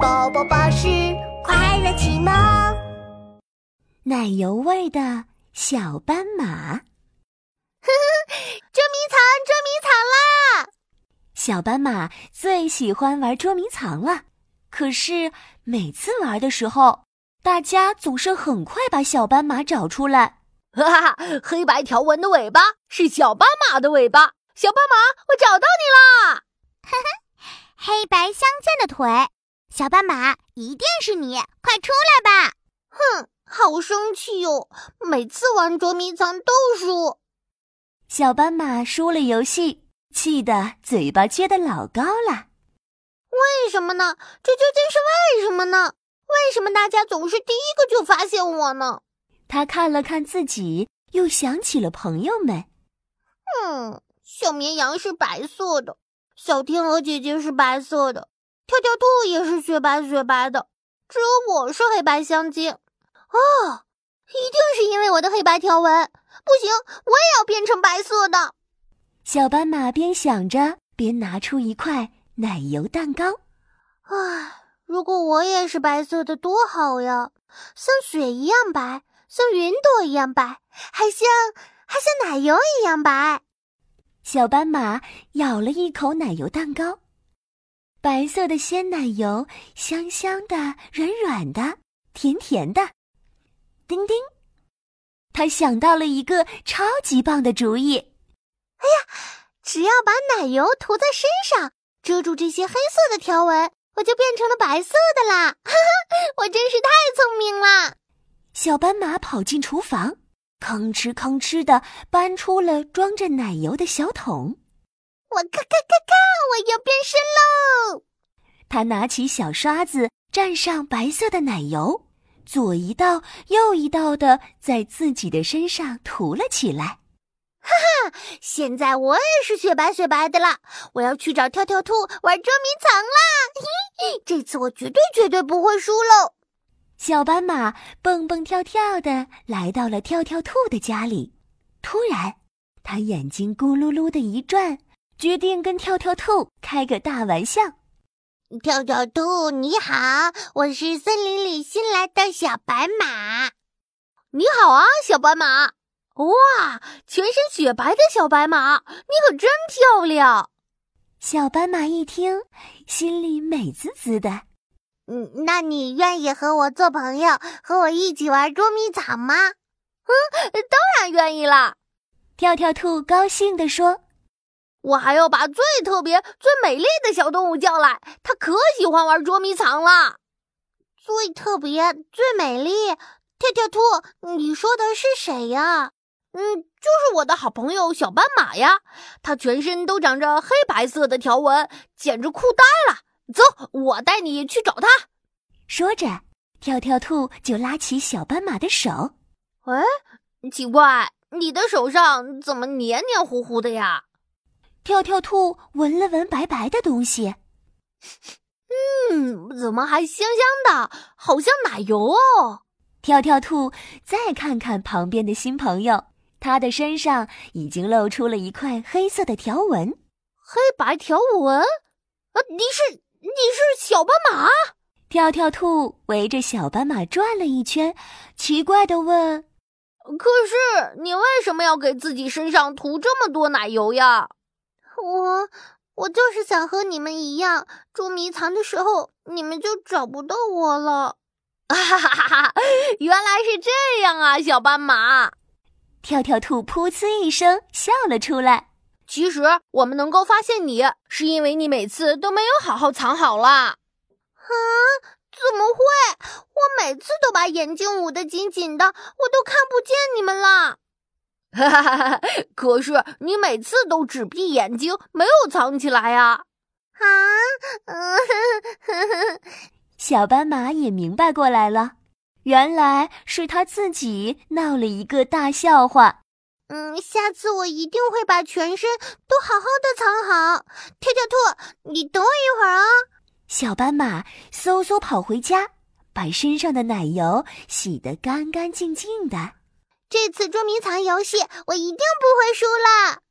宝宝巴士快乐启蒙，奶油味的小斑马。呵呵，捉迷藏，捉迷藏啦！小斑马最喜欢玩捉迷藏了。可是每次玩的时候，大家总是很快把小斑马找出来。哈哈，黑白条纹的尾巴是小斑马的尾巴。小斑马，我找到你啦！呵呵，黑白相间的腿。小斑马一定是你，快出来吧！哼，好生气哟！每次玩捉迷藏都输。小斑马输了游戏，气得嘴巴撅得老高了。为什么呢？这究竟是为什么呢？为什么大家总是第一个就发现我呢？他看了看自己，又想起了朋友们。嗯，小绵羊是白色的，小天鹅姐姐是白色的。跳跳兔也是雪白雪白的，只有我是黑白相间。哦，一定是因为我的黑白条纹。不行，我也要变成白色的。小斑马边想着，边拿出一块奶油蛋糕。唉，如果我也是白色的，多好呀！像雪一样白，像云朵一样白，还像还像奶油一样白。小斑马咬了一口奶油蛋糕。白色的鲜奶油，香香的，软软的，甜甜的。叮叮，他想到了一个超级棒的主意。哎呀，只要把奶油涂在身上，遮住这些黑色的条纹，我就变成了白色的啦！哈哈，我真是太聪明了。小斑马跑进厨房，吭哧吭哧的搬出了装着奶油的小桶。我咔咔咔咔，我要变身喽！他拿起小刷子，蘸上白色的奶油，左一道右一道的在自己的身上涂了起来。哈哈，现在我也是雪白雪白的了！我要去找跳跳兔玩捉迷藏啦！这次我绝对绝对不会输喽！小斑马蹦蹦跳跳的来到了跳跳兔的家里，突然，他眼睛咕噜噜的一转。决定跟跳跳兔开个大玩笑。跳跳兔，你好，我是森林里新来的小白马。你好啊，小白马！哇，全身雪白的小白马，你可真漂亮。小白马一听，心里美滋滋的。嗯，那你愿意和我做朋友，和我一起玩捉迷藏吗？嗯，当然愿意啦。跳跳兔高兴地说。我还要把最特别、最美丽的小动物叫来，它可喜欢玩捉迷藏了。最特别、最美丽，跳跳兔，你说的是谁呀？嗯，就是我的好朋友小斑马呀。它全身都长着黑白色的条纹，简直酷呆了。走，我带你去找它。说着，跳跳兔就拉起小斑马的手。哎，奇怪，你的手上怎么黏黏糊糊的呀？跳跳兔闻了闻白白的东西，嗯，怎么还香香的，好像奶油哦。跳跳兔再看看旁边的新朋友，他的身上已经露出了一块黑色的条纹，黑白条纹。啊，你是你是小斑马？跳跳兔围着小斑马转了一圈，奇怪的问：“可是你为什么要给自己身上涂这么多奶油呀？”我我就是想和你们一样捉迷藏的时候，你们就找不到我了。哈哈哈哈！原来是这样啊，小斑马。跳跳兔噗呲一声笑了出来。其实我们能够发现你，是因为你每次都没有好好藏好啦。啊？怎么会？我每次都把眼睛捂得紧紧的，我都看不见你们了。哈 哈可是你每次都只闭眼睛，没有藏起来呀！啊，小斑马也明白过来了，原来是他自己闹了一个大笑话。嗯，下次我一定会把全身都好好的藏好。跳跳兔，你等我一会儿啊！小斑马嗖嗖跑回家，把身上的奶油洗得干干净净的。这次捉迷藏游戏，我一定不会输了。